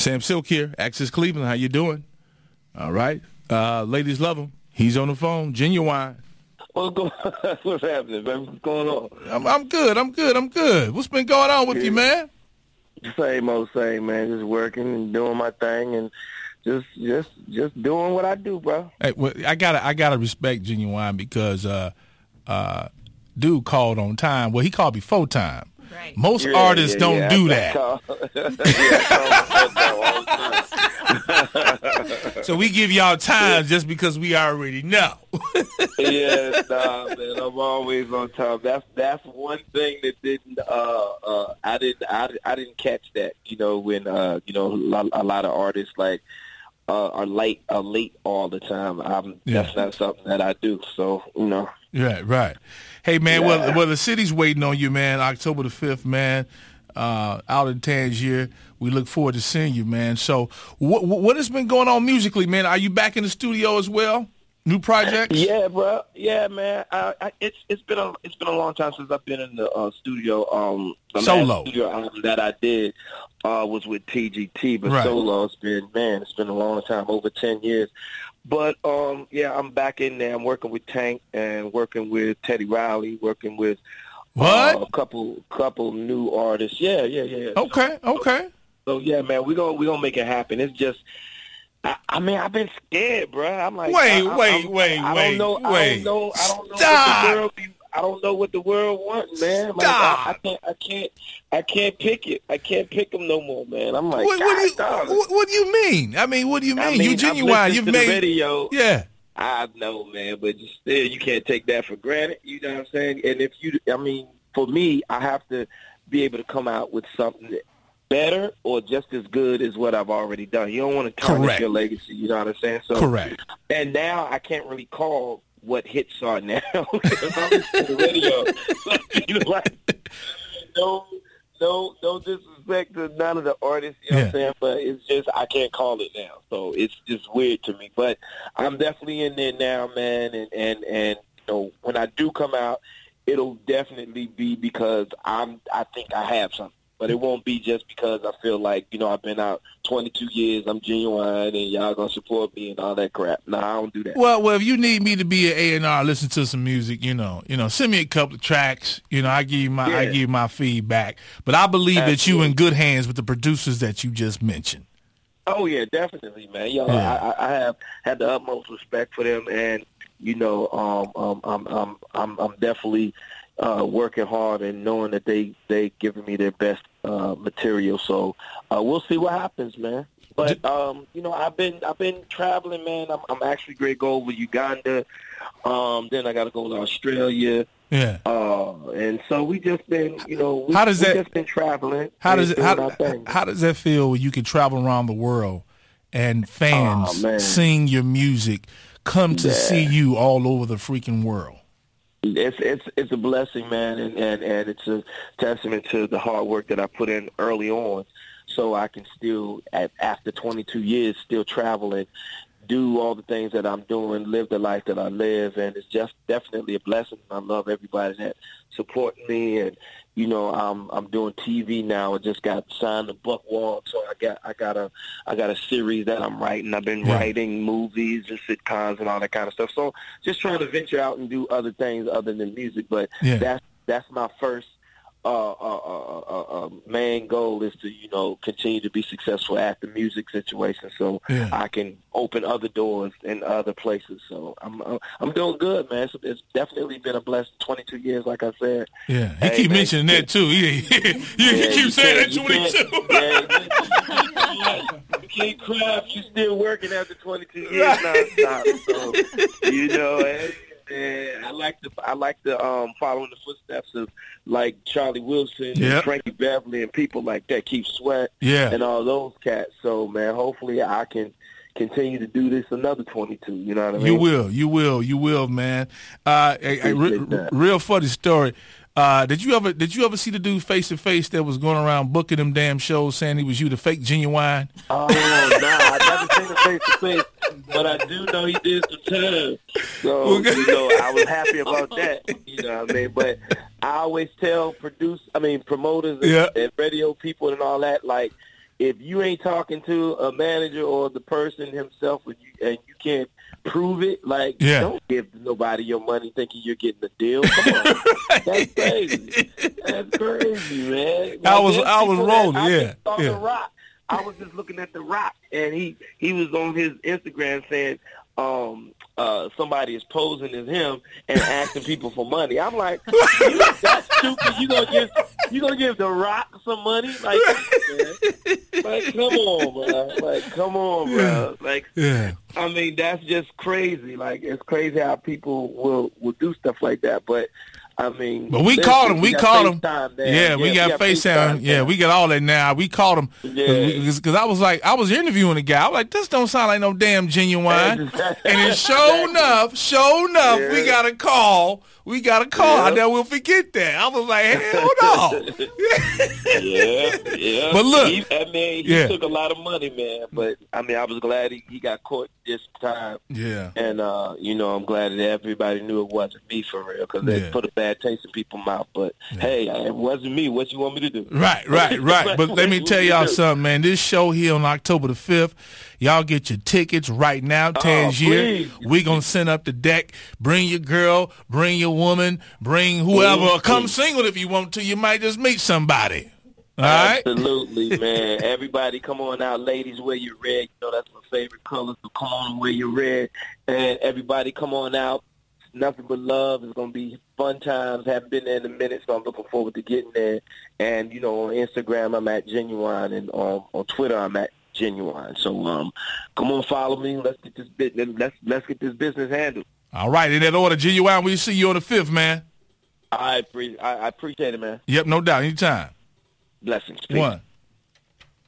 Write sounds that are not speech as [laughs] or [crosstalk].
Sam Silk here, Access Cleveland. How you doing? All right. Uh, ladies love him. He's on the phone. Ginuwine. What's going? [laughs] What's happening, man? What's going on? I'm, I'm good. I'm good. I'm good. What's been going on with Yeah. you, man? Same old same, man. Just working and doing my thing and just just just doing what I do, bro. Hey, well, I gotta I gotta respect Ginuwine because uh, uh, dude called on time. Well, he called before time. Right. Most Yeah, artists yeah, don't yeah. do that. call- [laughs] yeah, I call all the time. So we give y'all time just because we already know. yeah, [laughs] nah, man. I'm always on time. That's that's one thing that didn't. Uh, uh, I didn't. I, I didn't catch that. You know, when uh, you know, a lot, a lot of artists like uh, are late, are late all the time. I'm, Yeah. That's not something that I do. So you know. Right, right. Hey, man. Well, Yeah. well, the city's waiting on you, man. October the fifth, man. Uh, out in Tangier. We look forward to seeing you, man. So, what what has been going on musically, man? Are you back in the studio as well? New projects? Yeah, bro. Yeah, man. I, I, it's it's been a it's been a long time since I've been in the uh, studio. Um, the Solo. studio album that I did uh, was with TGT, but Right. solo it's been man, it's been a long time, over ten years. But um, yeah, I'm back in there. I'm working with Tank and working with Teddy Riley, working with What? uh, a couple couple new artists. Yeah, yeah, yeah. Okay, okay. So yeah, man, we gonna we gonna make it happen. It's just, I, I mean, I've been scared, bro. I'm like, Wait, I, I, wait, I'm- wait, I wait, don't know, I wait. don't know, I don't know Stop. what the world be. I don't know what the world wants, man. Like, I, I can't, I can't, I can't pick it. I can't pick them no more, man. I'm like, What, what do you what, what do you mean? I mean, what do you mean? I mean, you Ginuwine. You've made the video. yeah. I know, man, but just still, you can't take that for granted. You know what I'm saying? And if you, I mean, for me, I have to be able to come out with something better or just as good as what I've already done. You don't want to tarnish Correct. your legacy. You know what I'm saying? So, Correct. And now I can't really call what hits are now [laughs] because I'm [laughs] the radio. [laughs] you know, like no, no, no disrespect to none of the artists. You know what I'm saying? But it's just I can't call it now, so it's just weird to me. But I'm definitely in there now, man. And and and you know, when I do come out, it'll definitely be because I'm. I think I have something. But it won't be just because I feel like, you know, I've been out 22 years, I'm Ginuwine, and y'all going to support me and all that crap. No, I don't do that. Well, well, if you need me to be an A and R, listen to some music, you know, you know, send me a couple of tracks. You know, I give you my, I give you my feedback. But I believe that you in good hands with the producers that you just mentioned. Oh yeah, definitely, man. Yo, Yeah. I, I I have had the utmost respect for them, and you know, um, um, I'm, I'm, I'm, I'm definitely uh, working hard and knowing that they they giving me their best uh, material. So uh, we'll see what happens, man. But um, you know, I've been I've been traveling, man. I'm, I'm actually great go over Uganda. Um, then I got to go to Australia. Yeah. Uh, and so we just been, you know, we, How does that- just been traveling. How does it how, how does that feel when you can travel around the world and fans Oh, sing your music, come to Yeah. see you all over the freaking world? It's it's it's a blessing, man, and, and and it's a testament to the hard work that I put in early on, so I can still, at, after 22 years, still travel and do all the things that I'm doing, live the life that I live, and it's just definitely a blessing. I love everybody that supporting me, and you know, I'm I'm doing TV now. I just got signed to Buckwarm, so I got I got a I got a series that I'm writing. I've been Yeah. writing movies and sitcoms and all that kind of stuff. So just trying to venture out and do other things other than music. But Yeah. that's that's my first uh, uh, uh, uh, uh, main goal is to you know continue to be successful at the music situation, so Yeah. I can open other doors in other places. So I'm uh, I'm doing good, man. It's, it's definitely been a blessed 22 years, like I said. Yeah, he Hey, keep man. mentioning that too. He, [laughs] he, he Yeah, keep saying that can't- too. you can't- [laughs] yeah, you, you can't cry if you still working after 22 years [laughs] nonstop. So, you know, and, I like to I like to um follow in the footsteps of like Charlie Wilson, Yep. and Frankie Beverly, and people like that. Keith Sweat Yeah. and all those cats. So man, hopefully I can continue to do this another 22. You know what I mean? You will, you will, you will, man. Uh, re- real funny story. Uh, did you ever did you ever see the dude face to face that was going around booking them damn shows saying he was you, the fake Ginuwine? Oh, nah, I never seen him face to face, but I do know he did some time. So, you know, I was happy [laughs] about that. You know what I mean? But I always tell produce, I mean, promoters and, Yeah. and radio people and all that, like, if you ain't talking to a manager or the person himself, and you, and you can't prove it, like Yeah. don't give nobody your money thinking you're getting a deal. Come on, [laughs] that's crazy. That's crazy, man. I was- I was people that- rolling, I yeah, yeah. Rock. I was just looking at the Rock, and he he was on his Instagram saying. Um, uh, somebody is posing as him and asking people for money. I'm like, you, that's stupid. You gonna give you gonna give the Rock some money? Like, man. like come on, bro. Like, come on, bro. Like, Yeah. I mean, that's just crazy. Like, it's crazy how people will will do stuff like that. But I mean, But we called him. We called him. Yeah, we got FaceTime. Yeah, we got all that now. We called him Yeah. because I was like, I was interviewing a guy. I was like, this don't sound like no damn Ginuwine. Exactly. [laughs] and then sure enough, sure enough, we got a call. We got a call. I Yeah. never will forget that. I was like, hell [laughs] no. yeah, yeah. But look- he, I mean, he Yeah. took a lot of money, man. But I mean, I was glad he, he got caught this time. yeah. And, uh, you know, I'm glad that everybody knew it wasn't me for real because Yeah. they put a bad taste in people's mouth. But, hey, it wasn't me. What you want me to do? Right, right, [laughs] right. But let me tell y'all something, man. This show here on October the 5th, y'all get your tickets right now, Tangier. please. we going to send up the deck. Bring your girl, bring your woman, bring whoever. Come single if you want to. You might just meet somebody. All right? Absolutely, [laughs] man. Everybody, come on out, ladies. Wear your red. You know that's my favorite color. So come on, wear your red. And everybody, come on out. Nothing but love. It's gonna be fun times. Haven't been there in a minute, so I'm looking forward to getting there. And you know, on Instagram, I'm at Ginuwine, and um, on Twitter, I'm at Ginuwine. So um, come on, follow me. Let's get this bit. Let's let's get this business handled. All right. In that order, Ginuwine, we'll see you on the 5th, man. I, I, I appreciate it, man. Yep, no doubt. Anytime. Blessings. Peace. One.